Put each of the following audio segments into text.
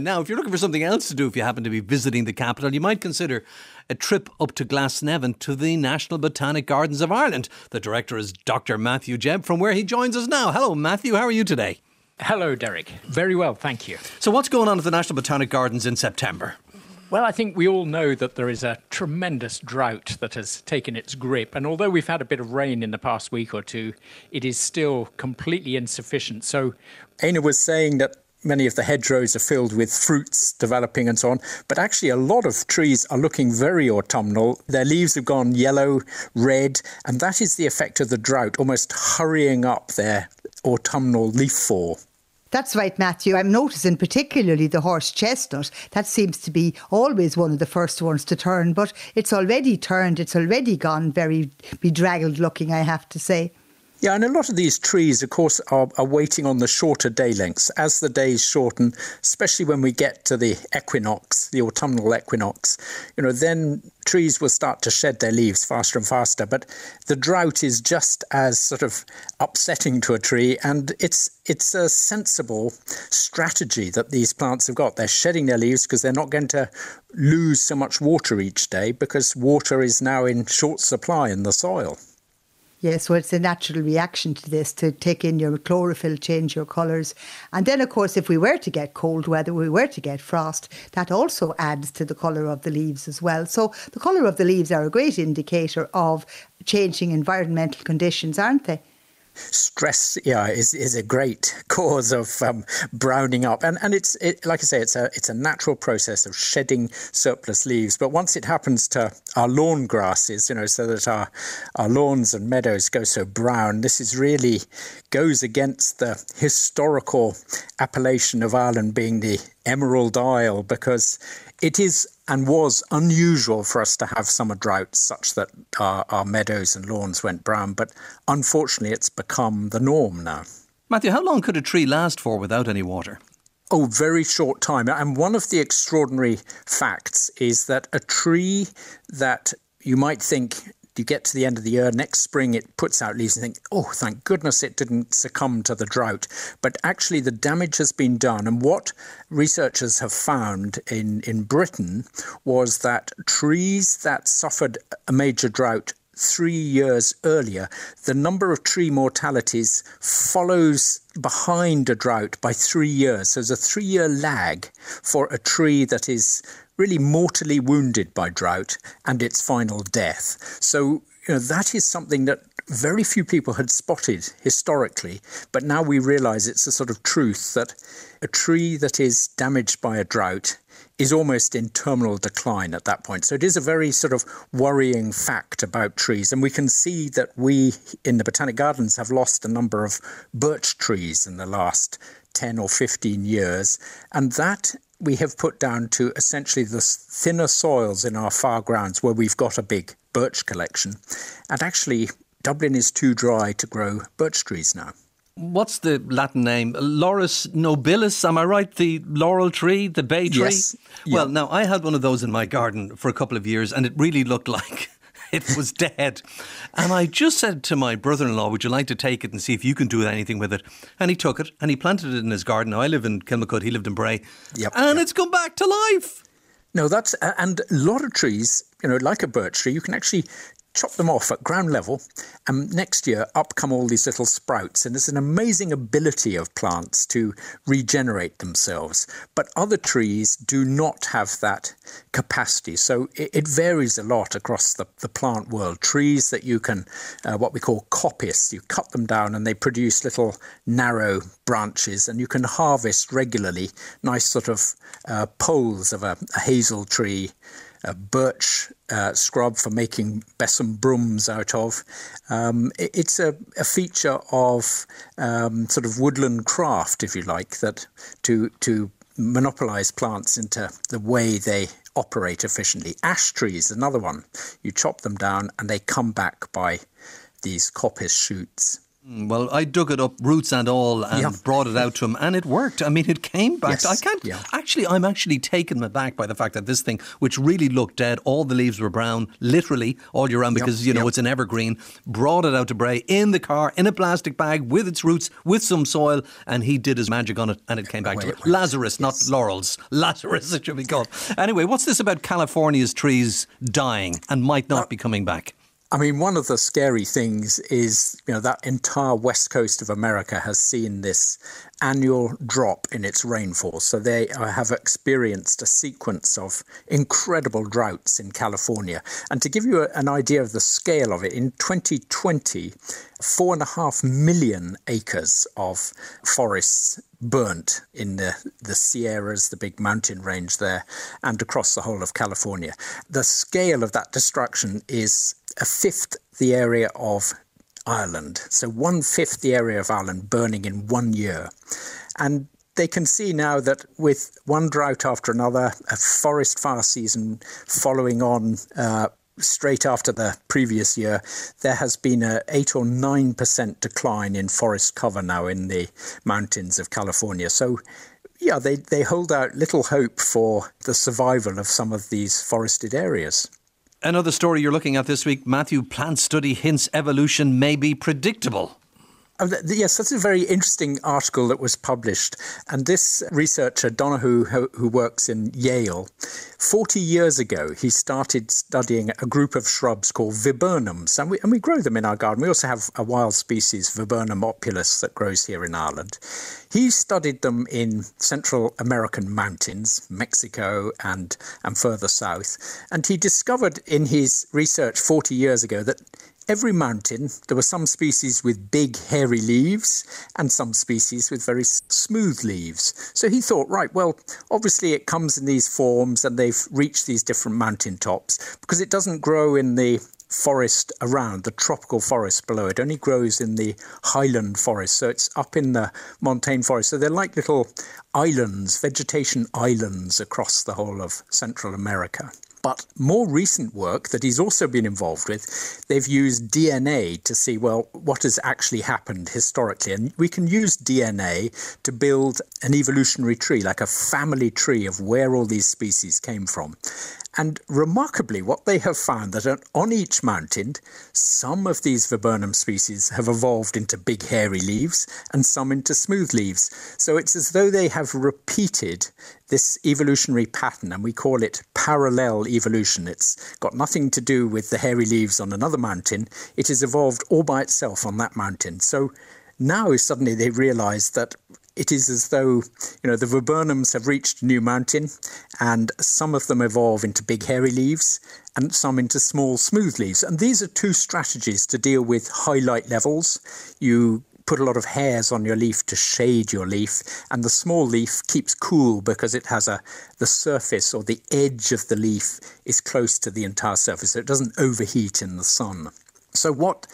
Now, if you're looking for something else to do if you happen to be visiting the capital, you might consider a trip up to Glasnevin to the National Botanic Gardens of Ireland. The director is Dr. Matthew Jebb, from where he joins us now. Hello, Matthew. How are you today? Hello, Derek. Very well, thank you. So, what's going on at the National Botanic Gardens in September? Well, I think we all know that there is a tremendous drought that has taken its grip. And although we've had a bit of rain in the past week or two, it is still completely insufficient. So, Aina was saying that many of the hedgerows are filled with fruits developing and so on. But actually, a lot of trees are looking very autumnal. Their leaves have gone yellow, red, and that is the effect of the drought, almost hurrying up their autumnal leaf fall. That's right, Matthew. I'm noticing particularly the horse chestnut. That seems to be always one of the first ones to turn, but it's already turned. It's already gone very bedraggled looking, I have to say. Yeah, and a lot of these trees, of course, are, are waiting on the shorter day lengths. As the days shorten, especially when we get to the equinox, the autumnal equinox, you know, then trees will start to shed their leaves faster and faster. But the drought is just as sort of upsetting to a tree, and it's it's a sensible strategy that these plants have got. They're shedding their leaves because they're not going to lose so much water each day because water is now in short supply in the soil. Yes, well, it's a natural reaction to this to take in your chlorophyll, change your colours. And then, of course, if we were to get cold weather, we were to get frost, that also adds to the colour of the leaves as well. So the colour of the leaves are a great indicator of changing environmental conditions, aren't they? Stress yeah is, is a great cause of um, browning up. And and it's it, like I say it's a it's a natural process of shedding surplus leaves. But once it happens to our lawn grasses you know so that our our lawns and meadows go so brown this is really goes against the historical appellation of Ireland being the Emerald Isle because it is and was unusual for us to have summer droughts such that our, our meadows and lawns went brown, but unfortunately it's become the norm now. Matthew, how long could a tree last for without any water? Oh, very short time. And one of the extraordinary facts is that a tree that you might think you get to the end of the year, next spring it puts out leaves and think, oh, thank goodness it didn't succumb to the drought. But actually, the damage has been done. And what researchers have found in, in Britain was that trees that suffered a major drought three years earlier, the number of tree mortalities follows behind a drought by three years. So there's a three year lag for a tree that is really mortally wounded by drought and its final death. So, you know, that is something that very few people had spotted historically, but now we realize it's a sort of truth that a tree that is damaged by a drought is almost in terminal decline at that point. So it is a very sort of worrying fact about trees. And we can see that we in the Botanic Gardens have lost a number of birch trees in the last 10 or 15 years. And that we have put down to essentially the thinner soils in our far grounds where we've got a big birch collection. And actually, Dublin is too dry to grow birch trees now. What's the Latin name? Laurus nobilis, am I right? The laurel tree, the bay tree? Yes. Well, yeah. now I had one of those in my garden for a couple of years and it really looked like it was dead. And I just said to my brother in law, Would you like to take it and see if you can do anything with it? And he took it and he planted it in his garden. Now, I live in Kilmacud, he lived in Bray. Yep, and yep. it's come back to life. No, that's and a lot of trees, you know, like a birch tree, you can actually chop them off at ground level, and next year up come all these little sprouts. And there's an amazing ability of plants to regenerate themselves. But other trees do not have that capacity. So it, it varies a lot across the, the plant world. Trees that you can, uh, what we call coppice, you cut them down and they produce little narrow branches, and you can harvest regularly nice sort of uh, poles of a, a hazel tree a birch uh, scrub for making besom brooms out of. Um, it, it's a, a, feature of um, sort of woodland craft, if you like, that to to monopolize plants into the way they operate efficiently. Ash trees, another one. You chop them down and they come back by these coppice shoots. Mm, well, I dug it up, roots and all, and yeah. brought it out to him, and it worked. I mean, it came back. Yes. I can't. Yeah. Actually, I'm actually taken aback by the fact that this thing, which really looked dead, all the leaves were brown, literally all year round, because yep. you know yep. it's an evergreen. Brought it out to Bray in the car in a plastic bag with its roots, with some soil, and he did his magic on it, and it came back to it. Lazarus, yes. not laurels. Lazarus, it should be called. Anyway, what's this about California's trees dying and might not uh, be coming back? I mean, one of the scary things is, you know, that entire west coast of America has seen this annual drop in its rainfall. So they uh, have experienced a sequence of incredible droughts in California. And to give you an idea of the scale of it, in 2020, four and a half million acres of forests burnt in the, the Sierras, the big mountain range there, and across the whole of California. The scale of that destruction is a fifth the area of Ireland. So one fifth the area of Ireland burning in one year. And they can see now that with one drought after another, a forest fire season following on uh, straight after the previous year, there has been a eight or nine percent decline in forest cover now in the mountains of California. So yeah, they, they hold out little hope for the survival of some of these forested areas. Another story you're looking at this week Matthew Plant Study hints evolution may be predictable. Oh, yes, that's a very interesting article that was published. And this researcher, Donoghue, who, who, works in Yale, 40 years ago, he started studying a group of shrubs called viburnums. And we, and we grow them in our garden. We also have a wild species, Viburnum opulus, that grows here in Ireland. He studied them in Central American mountains, Mexico and, and further south. And he discovered in his research 40 years ago that every mountain, there were some species with big, hairy leaves and some species with very smooth leaves. So he thought, right, well, obviously it comes in these forms and they've reached these different mountain tops because it doesn't grow in the forest around, the tropical forest below. It only grows in the highland forest, so it's up in the montane forest. So they're like little islands, vegetation islands across the whole of Central America. But more recent work that he's also been involved with, they've used DNA to see, well, what has actually happened historically. And we can use DNA to build an evolutionary tree, like a family tree of where all these species came from. And remarkably, what they have found that on each mountain, some of these viburnum species have evolved into big hairy leaves and some into smooth leaves. So it's as though they have repeated this evolutionary pattern, and we call it parallel evolution. It's got nothing to do with the hairy leaves on another mountain. It has evolved all by itself on that mountain. So now suddenly they realize that it is as though you know the viburnums have reached a new mountain, and some of them evolve into big hairy leaves, and some into small smooth leaves. And these are two strategies to deal with high light levels. You put a lot of hairs on your leaf to shade your leaf, and the small leaf keeps cool because it has a the surface or the edge of the leaf is close to the entire surface, so it doesn't overheat in the sun. So, what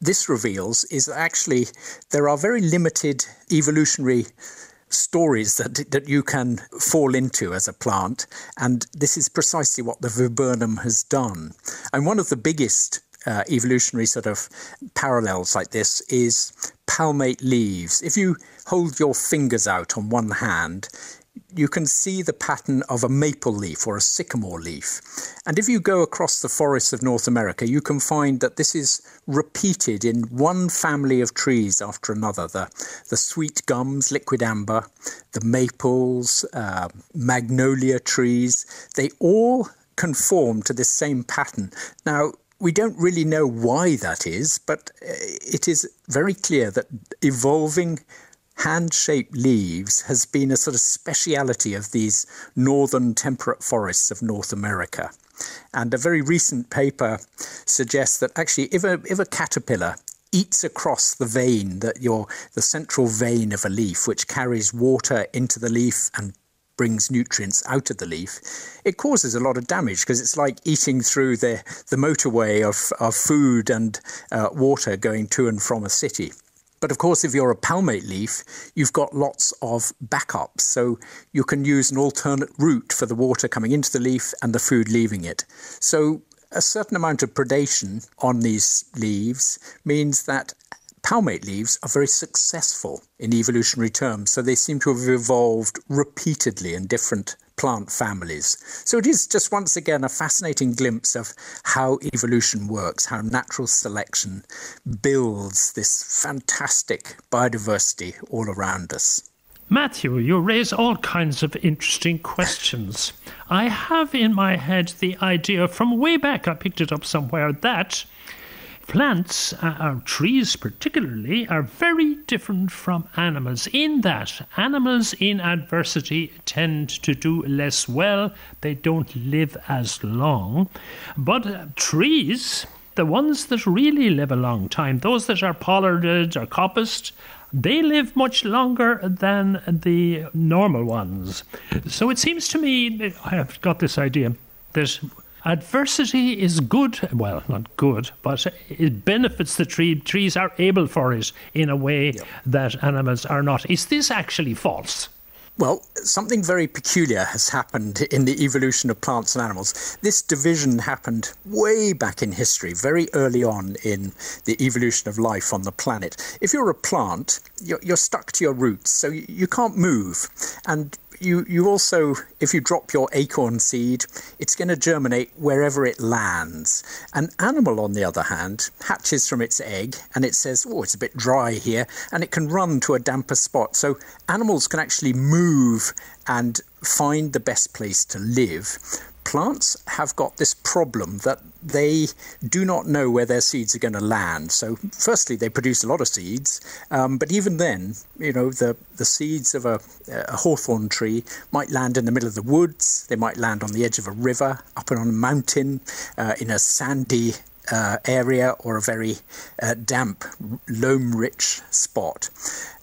this reveals is that actually there are very limited evolutionary stories that, that you can fall into as a plant, and this is precisely what the viburnum has done. And one of the biggest uh, evolutionary sort of parallels like this is palmate leaves. If you hold your fingers out on one hand, you can see the pattern of a maple leaf or a sycamore leaf. And if you go across the forests of North America, you can find that this is repeated in one family of trees after another. The, the sweet gums, Liquidambar, the maples, uh, magnolia trees, they all conform to this same pattern. Now, we don't really know why that is, but uh, it is very clear that evolving hand shaped leaves has been a sort of speciality of these northern temperate forests of North America. And a very recent paper suggests that actually, if a, if a caterpillar eats across the vein that your the central vein of a leaf which carries water into the leaf and brings nutrients out of the leaf, it causes a lot of damage because it's like eating through the, the motorway of, of food and uh, water going to and from a city. But of course, if you're a palmate leaf, you've got lots of backups. So you can use an alternate route for the water coming into the leaf and the food leaving it. So a certain amount of predation on these leaves means that palmate leaves are very successful in evolutionary terms, so they seem to have evolved repeatedly in different plant families. So it is just once again a fascinating glimpse of how evolution works, how natural selection builds this fantastic biodiversity all around us. Matthew, you raise all kinds of interesting questions. I have in my head the idea from way back, I picked it up somewhere, that plants, uh, trees particularly, are very different from animals in that animals in adversity tend to do less well, they don't live as long. But uh, trees, the ones that really live a long time, those that are pollarded or coppiced, they live much longer than the normal ones. So it seems to me, I have got this idea that adversity is good. Well, not good, but it benefits the tree. Trees are able for it in a way yep. that animals are not. Is this actually false? Well, something very peculiar has happened in the evolution of plants and animals. This division happened way back in history, very early on in the evolution of life on the planet. If you're a plant, you're, you're stuck to your roots, so you, you can't move. And you, you also, if you drop your acorn seed, it's going to germinate wherever it lands. An animal, on the other hand, hatches from its egg and it says, oh, it's a bit dry here, and it can run to a damper spot. So animals can actually move and find the best place to live plants have got this problem that they do not know where their seeds are going to land. So, firstly, they produce a lot of seeds, um, but even then, you know, the, the seeds of a, a hawthorn tree might land in the middle of the woods, they might land on the edge of a river, up and on a mountain, uh, in a sandy uh, area or a very uh, damp, loam rich spot.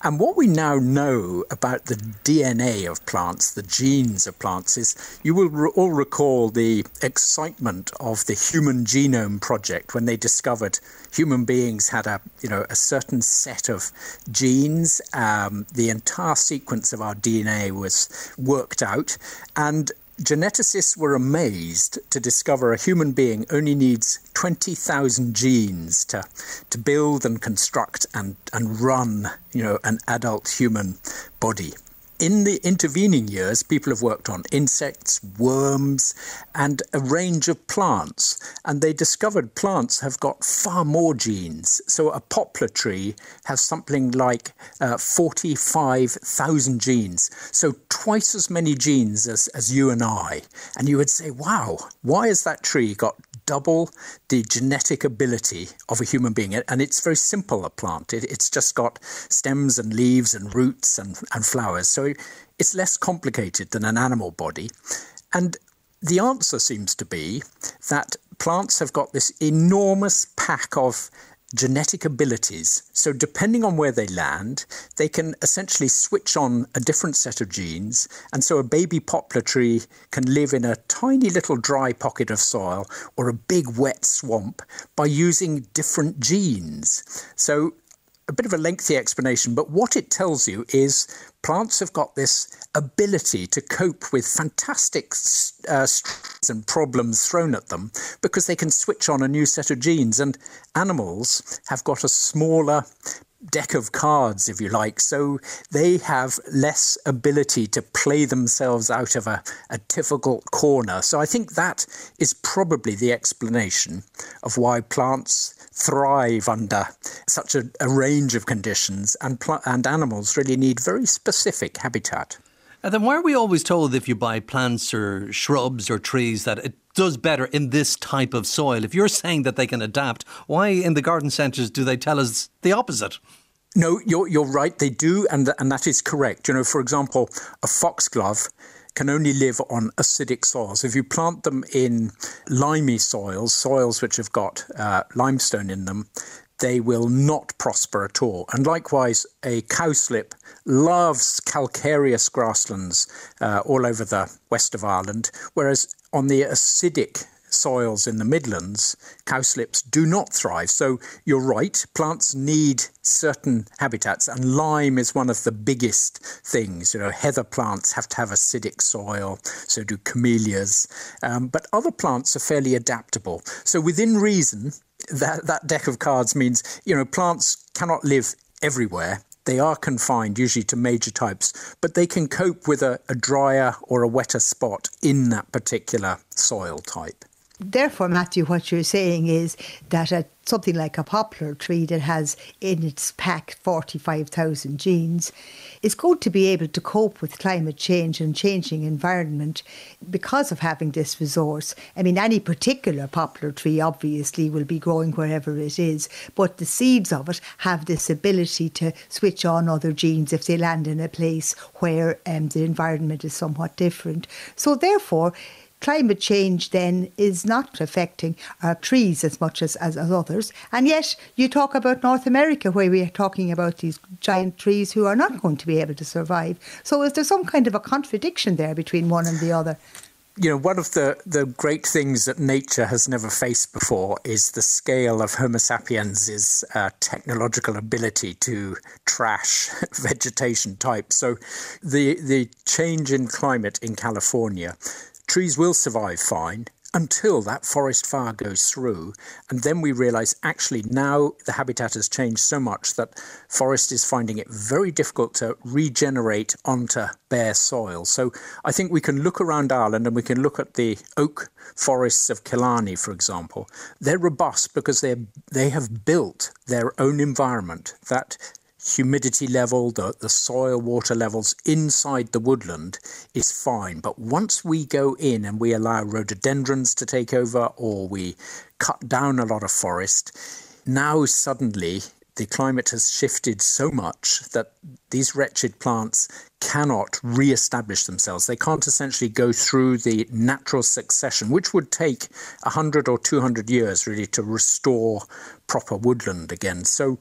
And what we now know about the DNA of plants, the genes of plants, is you will re- all recall the excitement of the Human Genome Project when they discovered human beings had a you know a certain set of genes. Um, the entire sequence of our DNA was worked out, and Geneticists were amazed to discover a human being only needs 20,000 genes to, to build and construct and, and run, you know, an adult human body in the intervening years, people have worked on insects, worms, and a range of plants. And they discovered plants have got far more genes. So a poplar tree has something like uh, 45,000 genes. So twice as many genes as, as you and I. And you would say, wow, why has that tree got double the genetic ability of a human being. And it's very simple, a plant. It, it's just got stems and leaves and roots and, and flowers. So it's less complicated than an animal body. And the answer seems to be that plants have got this enormous pack of genetic abilities. So, depending on where they land, they can essentially switch on a different set of genes. And so, a baby poplar tree can live in a tiny little dry pocket of soil or a big wet swamp by using different genes. So, a bit of a lengthy explanation, but what it tells you is plants have got this ability to cope with fantastic uh, and problems thrown at them because they can switch on a new set of genes. And animals have got a smaller deck of cards, if you like, so they have less ability to play themselves out of a, a difficult corner. So I think that is probably the explanation of why plants thrive under such a, a range of conditions, and, pl- and animals really need very specific habitat. And then why are we always told if you buy plants or shrubs or trees that it does better in this type of soil? If you're saying that they can adapt, why in the garden centres do they tell us the opposite? No, you're, you're right. They do, and, and that is correct. You know, for example, a foxglove can only live on acidic soils. If you plant them in limey soils, soils which have got uh, limestone in them, they will not prosper at all. And likewise, a cowslip loves calcareous grasslands uh, all over the west of Ireland, whereas on the acidic soils in the Midlands, cowslips do not thrive. So you're right, plants need certain habitats, and lime is one of the biggest things. You know, heather plants have to have acidic soil, so do camellias, um, but other plants are fairly adaptable. So within reason, that, that deck of cards means, you know, plants cannot live everywhere. They are confined usually to major types, but they can cope with a, a drier or a wetter spot in that particular soil type. Therefore, Matthew, what you're saying is that a, something like a poplar tree that has in its pack 45,000 genes is going to be able to cope with climate change and changing environment because of having this resource. I mean, any particular poplar tree obviously will be growing wherever it is, but the seeds of it have this ability to switch on other genes if they land in a place where um, the environment is somewhat different. So, therefore, climate change then is not affecting our trees as much as, as, as, others. And yet you talk about North America where we are talking about these giant trees who are not going to be able to survive. So is there some kind of a contradiction there between one and the other? You know, one of the, the great things that nature has never faced before is the scale of Homo sapiens' uh, technological ability to trash vegetation types. So, the the change in climate in California trees will survive fine until that forest fire goes through. And then we realize actually now the habitat has changed so much that forest is finding it very difficult to regenerate onto bare soil. So I think we can look around Ireland and we can look at the oak forests of Killarney, for example. They're robust because they they have built their own environment that humidity level, the, the soil water levels inside the woodland is fine. But once we go in and we allow rhododendrons to take over or we cut down a lot of forest, now suddenly the climate has shifted so much that these wretched plants cannot re-establish themselves. They can't essentially go through the natural succession, which would take 100 or 200 years really to restore proper woodland again. So,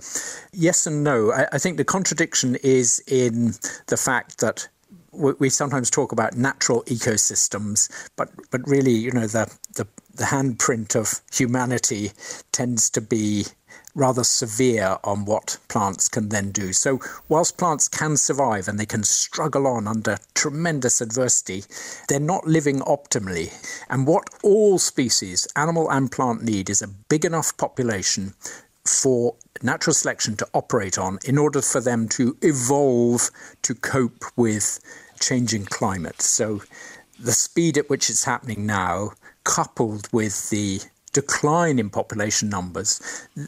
yes and no. I, I think the contradiction is in the fact that we sometimes talk about natural ecosystems, but but really, you know, the the, the handprint of humanity tends to be rather severe on what plants can then do. So, whilst plants can survive and they can struggle on under tremendous adversity, they're not living optimally. And what all species, animal and plant, need is a big enough population for natural selection to operate on in order for them to evolve to cope with changing climate. So, the speed at which it's happening now, coupled with the decline in population numbers,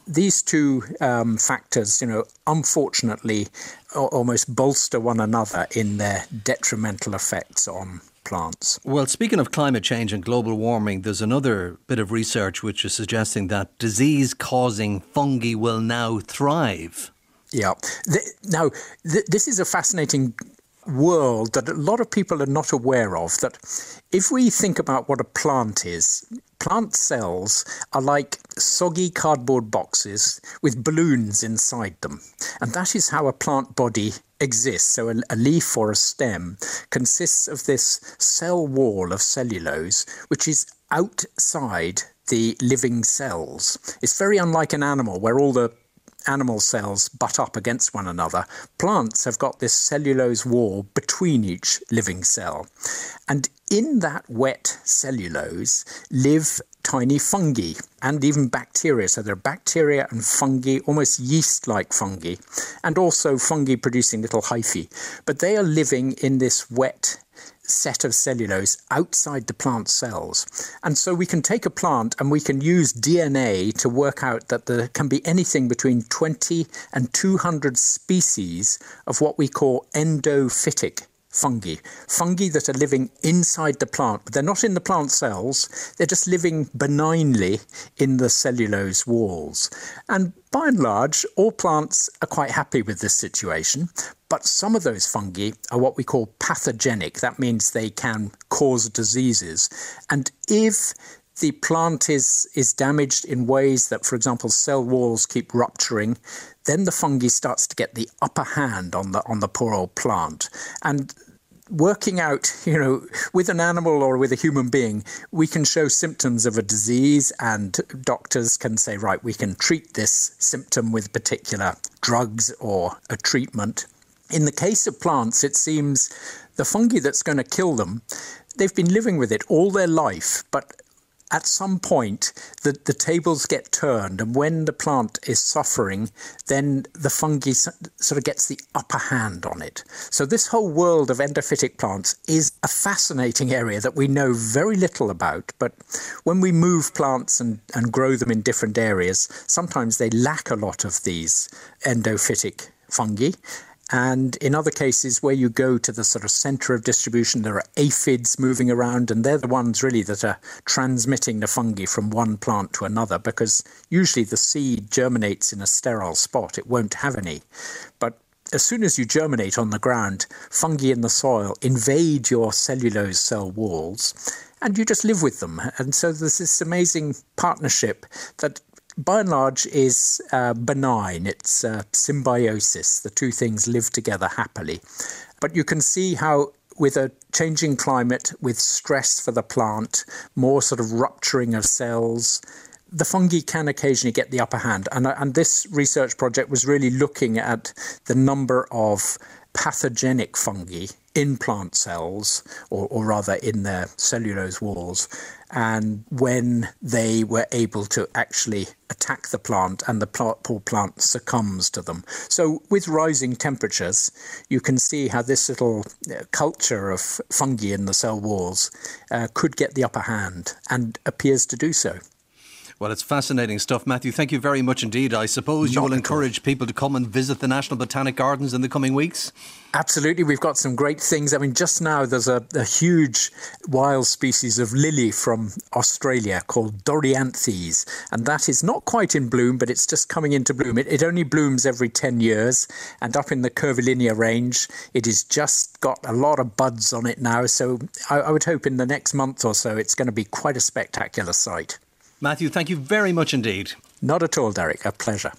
these two um, factors, you know, unfortunately, almost bolster one another in their detrimental effects on plants. Well, speaking of climate change and global warming, there's another bit of research which is suggesting that disease causing fungi will now thrive. Yeah. The, now, th- this is a fascinating world that a lot of people are not aware of. That if we think about what a plant is, plant cells are like soggy cardboard boxes with balloons inside them. And that is how a plant body exists. So, a, a, leaf or a stem consists of this cell wall of cellulose, which is outside the living cells. It's very unlike an animal where all the animal cells butt up against one another, plants have got this cellulose wall between each living cell. And in that wet cellulose live tiny fungi and even bacteria. So there are bacteria and fungi, almost yeast like fungi, and also fungi producing little hyphae. But they are living in this wet set of cellulose outside the plant cells. And so we can take a plant and we can use DNA to work out that there can be anything between 20 and 200 species of what we call endophytic fungi. Fungi that are living inside the plant, but they're not in the plant cells, they're just living benignly in the cellulose walls. And by and large, all plants are quite happy with this situation, but some of those fungi are what we call pathogenic. That means they can cause diseases. And if the plant is, is damaged in ways that, for example, cell walls keep rupturing, then the fungi starts to get the upper hand on the on the poor old plant. And working out, you know, with an animal or with a human being, we can show symptoms of a disease, and doctors can say, right, we can treat this symptom with particular drugs or a treatment. In the case of plants, it seems the fungi that's going to kill them, they've been living with it all their life, but at some point the, the tables get turned and when the plant is suffering then the fungi sort of gets the upper hand on it. So this whole world of endophytic plants is a fascinating area that we know very little about but when we move plants and, and grow them in different areas sometimes they lack a lot of these endophytic fungi and in other cases, where you go to the sort of center of distribution, there are aphids moving around, and they're the ones really that are transmitting the fungi from one plant to another because usually the seed germinates in a sterile spot. It won't have any. But as soon as you germinate on the ground, fungi in the soil invade your cellulose cell walls and you just live with them. And so there's this amazing partnership that by and large is uh, benign. It's uh, symbiosis. The two things live together happily. But you can see how with a changing climate, with stress for the plant, more sort of rupturing of cells, the fungi can occasionally get the upper hand. And, and this research project was really looking at the number of pathogenic fungi in plant cells, or, or rather in their cellulose walls, and when they were able to actually attack the plant and the plant, poor plant succumbs to them. So, with rising temperatures, you can see how this little uh, culture of fungi in the cell walls uh, could get the upper hand and appears to do so. Well, it's fascinating stuff, Matthew. Thank you very much indeed. I suppose you will encourage people to come and visit the National Botanic Gardens in the coming weeks. Absolutely. We've got some great things. I mean, just now there's a, a huge wild species of lily from Australia called Doryanthes, and that is not quite in bloom, but it's just coming into bloom. It, it only blooms every 10 years, and up in the curvilinear range, it has just got a lot of buds on it now. So I, I would hope in the next month or so it's going to be quite a spectacular sight. Matthew, thank you very much indeed. Not at all, Derek. A pleasure.